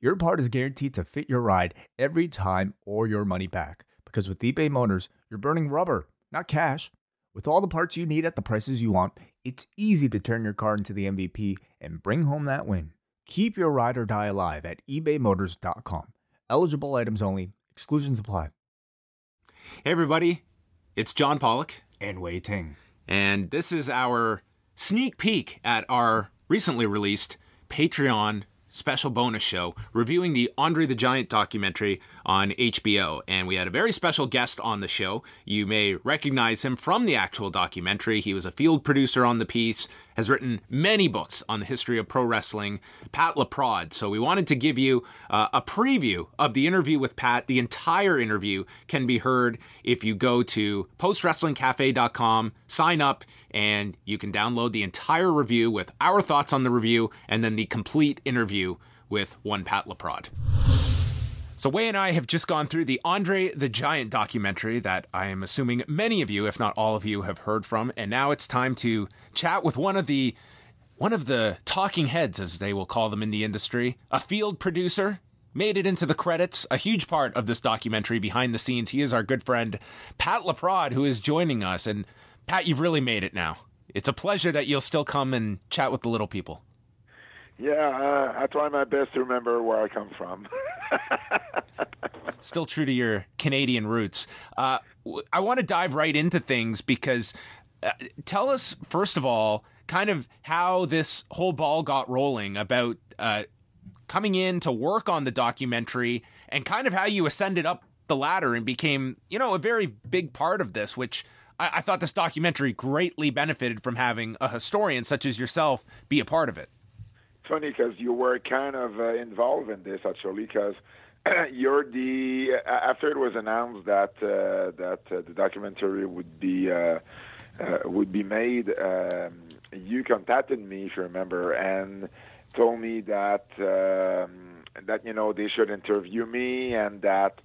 your part is guaranteed to fit your ride every time or your money back. Because with eBay Motors, you're burning rubber, not cash. With all the parts you need at the prices you want, it's easy to turn your car into the MVP and bring home that win. Keep your ride or die alive at ebaymotors.com. Eligible items only, exclusions apply. Hey, everybody, it's John Pollock. And Wai Ting. And this is our sneak peek at our recently released Patreon special bonus show reviewing the Andre the Giant documentary on HBO. And we had a very special guest on the show. You may recognize him from the actual documentary. He was a field producer on the piece, has written many books on the history of pro wrestling, Pat LaPrade. So we wanted to give you uh, a preview of the interview with Pat. The entire interview can be heard if you go to postwrestlingcafe.com, sign up, and you can download the entire review with our thoughts on the review and then the complete interview with one Pat LaPrade. So, Wai and I have just gone through the Andre the Giant documentary that I am assuming many of you, if not all of you, have heard from. And now it's time to chat with one of the one of the talking heads, as they will call them in the industry, a field producer, made it into the credits, a huge part of this documentary behind the scenes. He is our good friend, Pat LaPrade, who is joining us. And Pat, you've really made it now. It's a pleasure that you'll still come and chat with the little people. Yeah, uh, I try my best to remember where I come from. Still true to your Canadian roots. Uh, I want to dive right into things because uh, tell us, first of all, kind of how this whole ball got rolling about uh, coming in to work on the documentary and kind of how you ascended up the ladder and became, you know, a very big part of this, which I, I thought this documentary greatly benefited from having a historian such as yourself be a part of it funny because you were kind of uh, involved in this actually because you're the after it was announced that uh, that uh, the documentary would be uh, uh, would be made um, you contacted me if you remember and told me that um, that you know they should interview me and that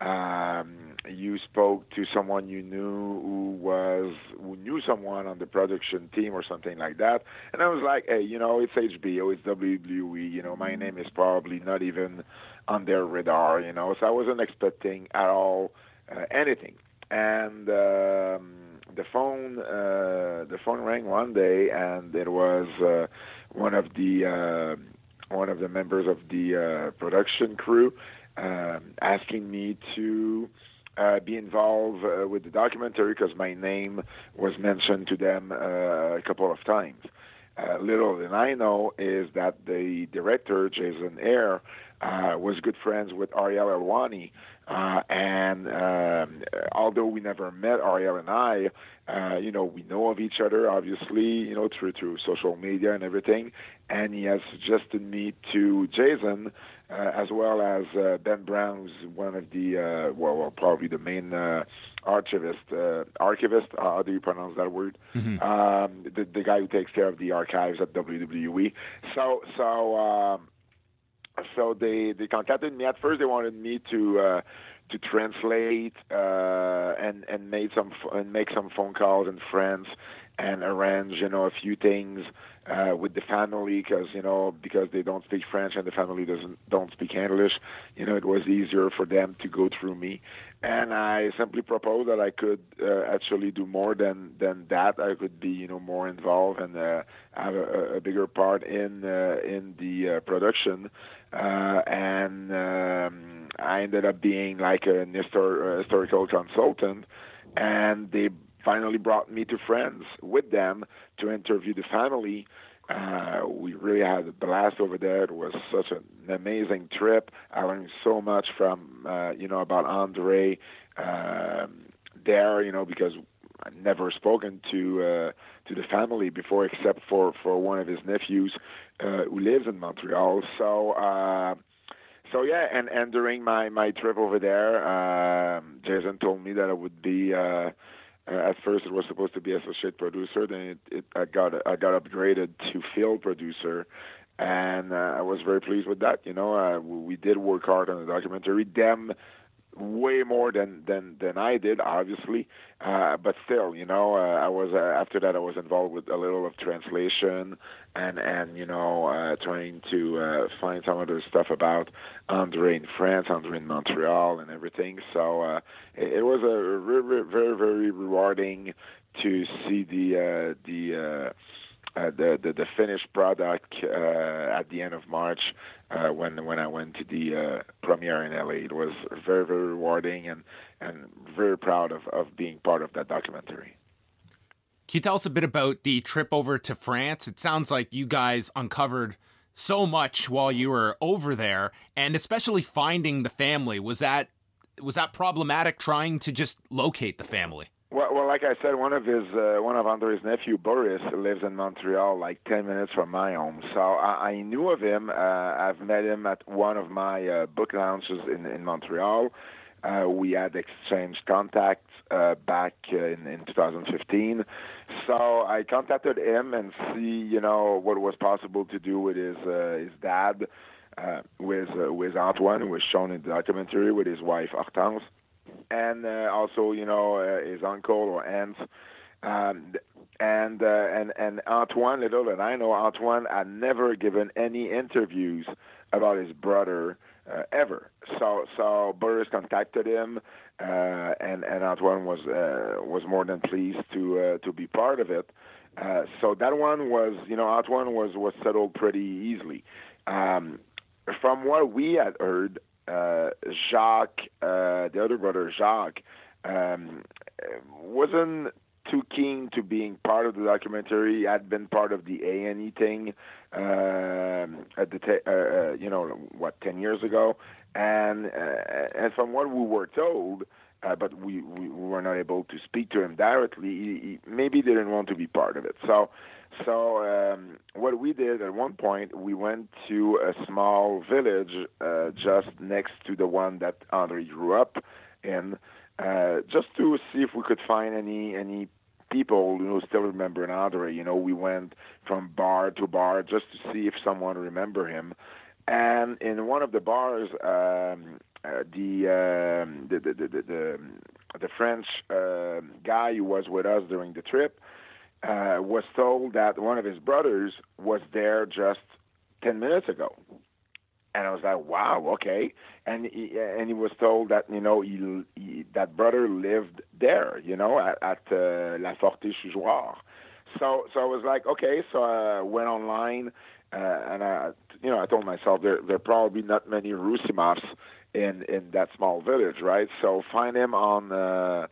um, you spoke to someone you knew who was who knew someone on the production team or something like that, and I was like, hey, you know, it's HBO, it's WWE, you know, my name is probably not even on their radar, you know, so I wasn't expecting at all uh, anything, and. Um, the phone uh, the phone rang one day and it was uh, one of the uh, one of the members of the uh, production crew um, asking me to uh, be involved uh, with the documentary because my name was mentioned to them uh, a couple of times. Uh, little than I know is that the director, Jason Hehir, uh, was good friends with Ariel Helwani. Uh, and um, although we never met, Ariel and I, uh, you know, we know of each other, obviously, you know, through through social media and everything. And he has suggested me to Jason uh, as well as uh, Ben Brown, who's one of the uh, well, well, probably the main uh, archivist. Uh, archivist, uh, how do you pronounce that word? Mm-hmm. Um, the, the guy who takes care of the archives at WWE. So, so, um, so they they contacted me. At first, they wanted me to. Uh, to translate uh, and and made some and make some phone calls and friends and arrange you know a few things uh, with the family because you know because they don't speak French and the family doesn't don't speak English. You know, it was easier for them to go through me, and I simply proposed that I could uh, actually do more than than that. I could be you know more involved and uh, have a, a bigger part in uh, in the uh, production, uh, and um, I ended up being like an histor- historical consultant, and they finally brought me to friends with them to interview the family. Uh, we really had a blast over there. It was such an amazing trip. I learned so much from, uh, you know, about Andre uh, there, you know, because I never spoken to uh, to the family before, except for for one of his nephews uh, who lives in Montreal. So. Uh, so yeah, and and during my my trip over there, um, Jason told me that it would be. Uh, uh, at first, it was supposed to be associate producer. Then it, it I got I got upgraded to field producer, and uh, I was very pleased with that. You know, uh, we did work hard on the documentary. Them way more than than than I did, obviously. Uh, but still, you know, uh, I was uh, after that I was involved with a little of translation and and you know uh, trying to uh, find some of the stuff about Andre in France, Andre in Montreal, and everything. So uh, it, it was a very very very rewarding to see the uh, the. Uh, uh, the, the the finished product uh, at the end of March uh, when when I went to the uh, premiere in LA. It was very very rewarding and and very proud of of being part of that documentary. Can you tell us a bit about the trip over to France? It sounds like you guys uncovered so much while you were over there, and especially finding the family. Was that was that problematic trying to just locate the family? Well, well, like I said, one of his uh, one of Andre's nephew, Boris, lives in Montreal, like ten minutes from my home. So I, I knew of him. Uh, I've met him at one of my uh, book launches in in Montreal. Uh, we had exchanged contacts uh, back in, in 2015. So I contacted him and see, you know, what was possible to do with his uh, his dad, uh, with uh, with Antoine, who was shown in the documentary, with his wife Hortense and uh, also you know uh, his uncle or aunt. Um, and uh, and and Antoine, little that I know, Antoine had never given any interviews about his brother uh, ever. So so Boris contacted him, uh, and and Antoine was uh, was more than pleased to uh, to be part of it. Uh, so that one was, you know, Antoine was was settled pretty easily. Um, from what we had heard, uh, Jacques, uh, the other brother Jacques, um, wasn't too keen to being part of the documentary. He had been part of the A and E thing um, at the te- uh, uh, you know what ten years ago, and uh, and from what we were told. Uh, but we, we were not able to speak to him directly. He, he maybe didn't want to be part of it. So so um, what we did at one point, we went to a small village uh, just next to the one that Andre grew up in, uh, just to see if we could find any any people you know still remember Andre. You know, we went from bar to bar just to see if someone remember him. And in one of the bars, um, the, um, the, the, the the the French uh, guy who was with us during the trip uh, was told that one of his brothers was there just 10 minutes ago. And I was like, wow, okay. And he, and he was told that, you know, he, he, that brother lived there, you know, at, at uh, La Ferté-sous-Jouarre. So, so I was like, okay. So I went online uh, and I, you know, I told myself there, there are probably not many Roussimoffs in, in that small village, right? So find him on, uh,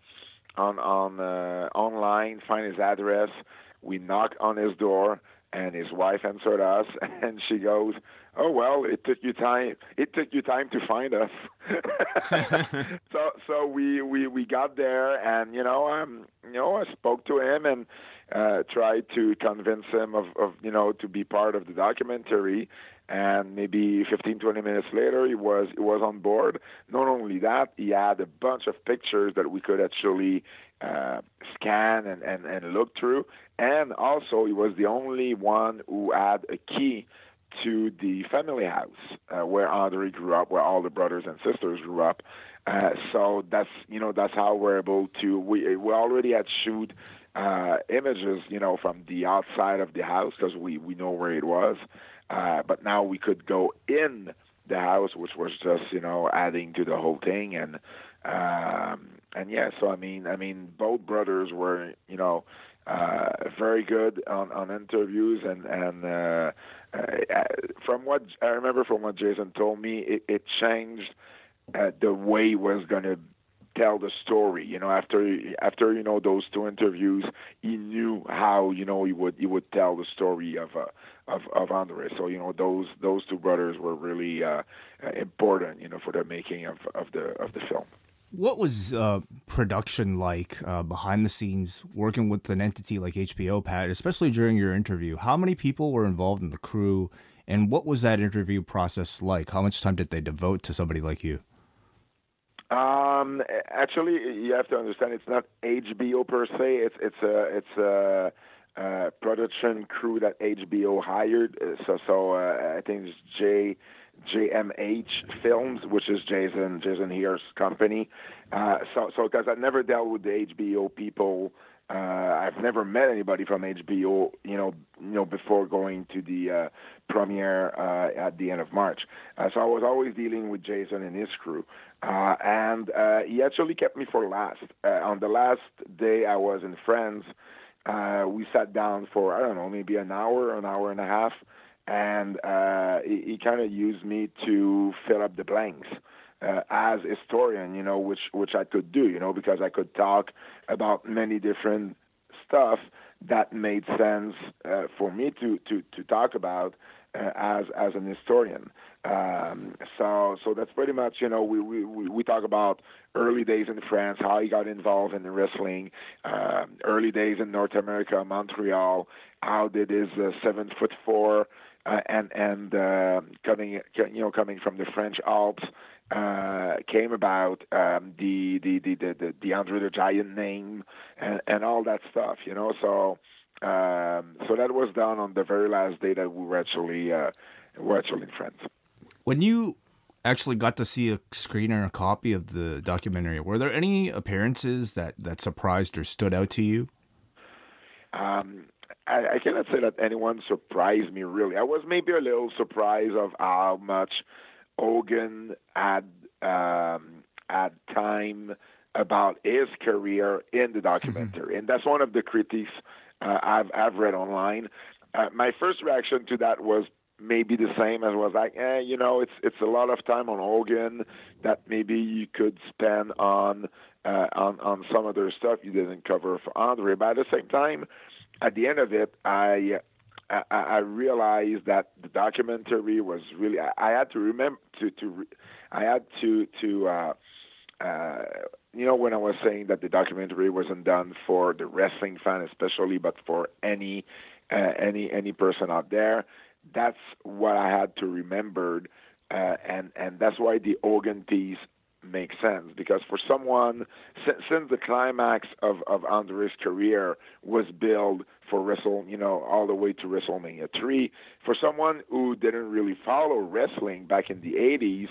on on uh, online, find his address. We knock on his door, and his wife answered us, and she goes, "Oh well, it took you time. It took you time to find us." so so we, we we got there, and you know um you know I spoke to him and uh, tried to convince him of of you know to be part of the documentary, and maybe 15 20 minutes later he was he was on board. Not only that he had a bunch of pictures that we could actually uh, scan and, and and look through. And also he was the only one who had a key to the family house uh, where Andre grew up, where all the brothers and sisters grew up. Uh, so that's you know that's how we're able to we we already had shoot uh, images you know from the outside of the house because we we know where it was, uh, but now we could go in the house, which was just you know adding to the whole thing, and um, and yeah. So I mean, I mean, both brothers were you know uh, very good on on interviews, and and uh, uh, from what I remember from what Jason told me, it, it changed uh, the way he was going to tell the story. You know, after after you know those two interviews, he knew how you know he would he would tell the story of uh, of of Andre. So you know those those two brothers were really uh, important. You know, for the making of of the of the film. What was uh, production like uh, behind the scenes, working with an entity like HBO, Pat, especially during your interview? How many people were involved in the crew, And what was that interview process like? How much time did they devote to somebody like you? Um, actually, you have to understand it's not HBO per se. It's it's a it's a, a production crew that HBO hired. So so uh, I think it's J JMH Films, which is Jason Jason Hehir's company. Uh, so so because I never dealt with the HBO people uh, I've never met anybody from HBO, you know, you know, before going to the uh, premiere uh, at the end of March. Uh, so I was always dealing with Jason and his crew, uh, and uh, he actually kept me for last. Uh, on the last day I was in France, uh, we sat down for I don't know, maybe an hour, an hour and a half, and uh, he, he kind of used me to fill up the blanks uh, as historian, you know, which which I could do, you know, because I could talk about many different stuff that made sense uh, for me to to to talk about uh, as as an historian. Um, so so that's pretty much you know we, we we talk about early days in France, how he got involved in the wrestling, uh, early days in North America, Montreal, how did his uh, seven foot four uh, and and uh, coming you know coming from the French Alps uh, came about um, the, the, the the the the Andre the Giant name and and all that stuff, you know. So um, so that was done on the very last day that we were actually uh, were actually in France. When you actually got to see a screen or a copy of the documentary, were there any appearances that that surprised or stood out to you? Um, I, I cannot say that anyone surprised me really. I was maybe a little surprised of how much Hogan had um, had time about his career in the documentary, mm-hmm. and that's one of the critiques uh, I've I've read online. Uh, my first reaction to that was maybe the same as was like, eh, you know, it's it's a lot of time on Hogan that maybe you could spend on uh, on on some other stuff you didn't cover for Andre. But at the same time, at the end of it, I I, I realized that the documentary was really. I, I had to remember to to. I had to to. Uh, uh, you know, when I was saying that the documentary wasn't done for the wrestling fan, especially, but for any uh, any any person out there, that's what I had to remember, uh, and and that's why the Hogan piece makes sense. Because for someone since, since the climax of of Andre's career was built for Wrestle, you know, all the way to WrestleMania three, for someone who didn't really follow wrestling back in the '80s,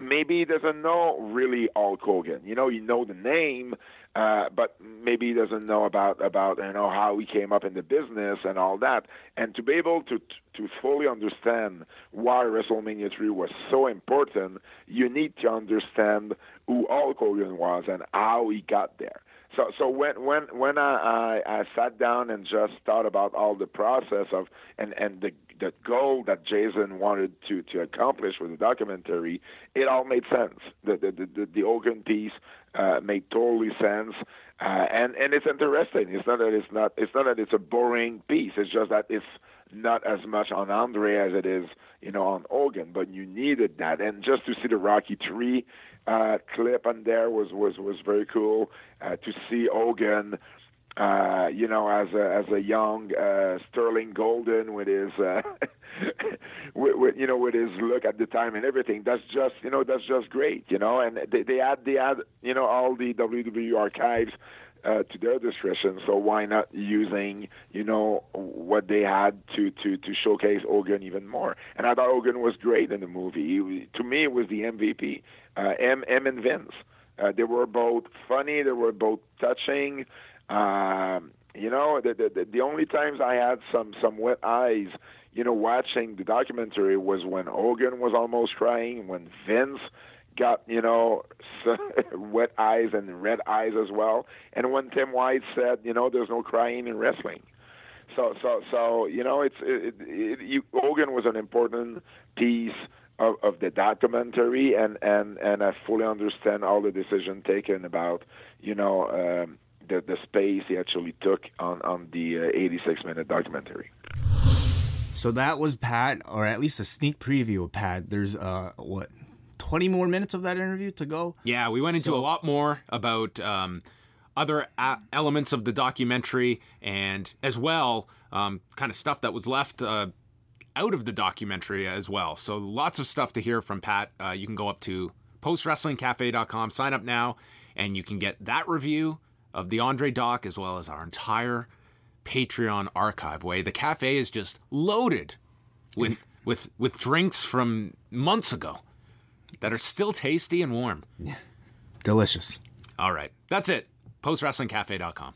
maybe he doesn't know really Hulk Hogan. You know, you know the name, uh, but maybe he doesn't know about about you know how he came up in the business and all that. And to be able to to fully understand why WrestleMania 3 was so important, you need to understand who Hulk Hogan was and how he got there. So so when when when I, I I sat down and just thought about all the process of and and the the goal that Jason wanted to to accomplish with the documentary, it all made sense. The the the, the Hogan piece uh, made totally sense, uh, and and it's interesting. It's not that it's not it's not that it's a boring piece. It's just that it's not as much on Andre as it is, you know, on Hogan. But you needed that, and just to see the Rocky Three uh, clip on there was was was very cool. Uh, to see Hogan uh, you know, as a as a young uh, Sterling Golden with his, uh, with, with, you know, with his look at the time and everything. That's just, you know, that's just great, you know. And they, they add they add, you know, all the WWE archives uh, to their discretion. So why not using, you know, what they had to to to showcase Hogan even more? And I thought Hogan was great in the movie. He, to me, it was the MVP. Uh, M M and Vince. Uh, they were both funny. They were both touching. Um, you know, the, the the only times I had some some wet eyes, you know, watching the documentary was when Hogan was almost crying, when Vince got you know wet eyes and red eyes as well, and when Tim White said, you know, there's no crying in wrestling. So so so you know, it's it, it, it, Hogan was an important piece of, of the documentary, and and and I fully understand all the decision taken about you know. Um, the, the space he actually took on, on the uh, 86 minute documentary. So that was Pat, or at least a sneak preview of Pat. There's uh what 20 more minutes of that interview to go. Yeah, we went into so, a lot more about um, other a- elements of the documentary and as well um, kind of stuff that was left uh, out of the documentary as well. So lots of stuff to hear from Pat. Uh, you can go up to postwrestlingcafe.com, sign up now, and you can get that review of the Andre doc as well as our entire Patreon archive. Way the cafe is just loaded with with with drinks from months ago that are still tasty and warm. Delicious. All right, that's it. Postwrestlingcafe.com.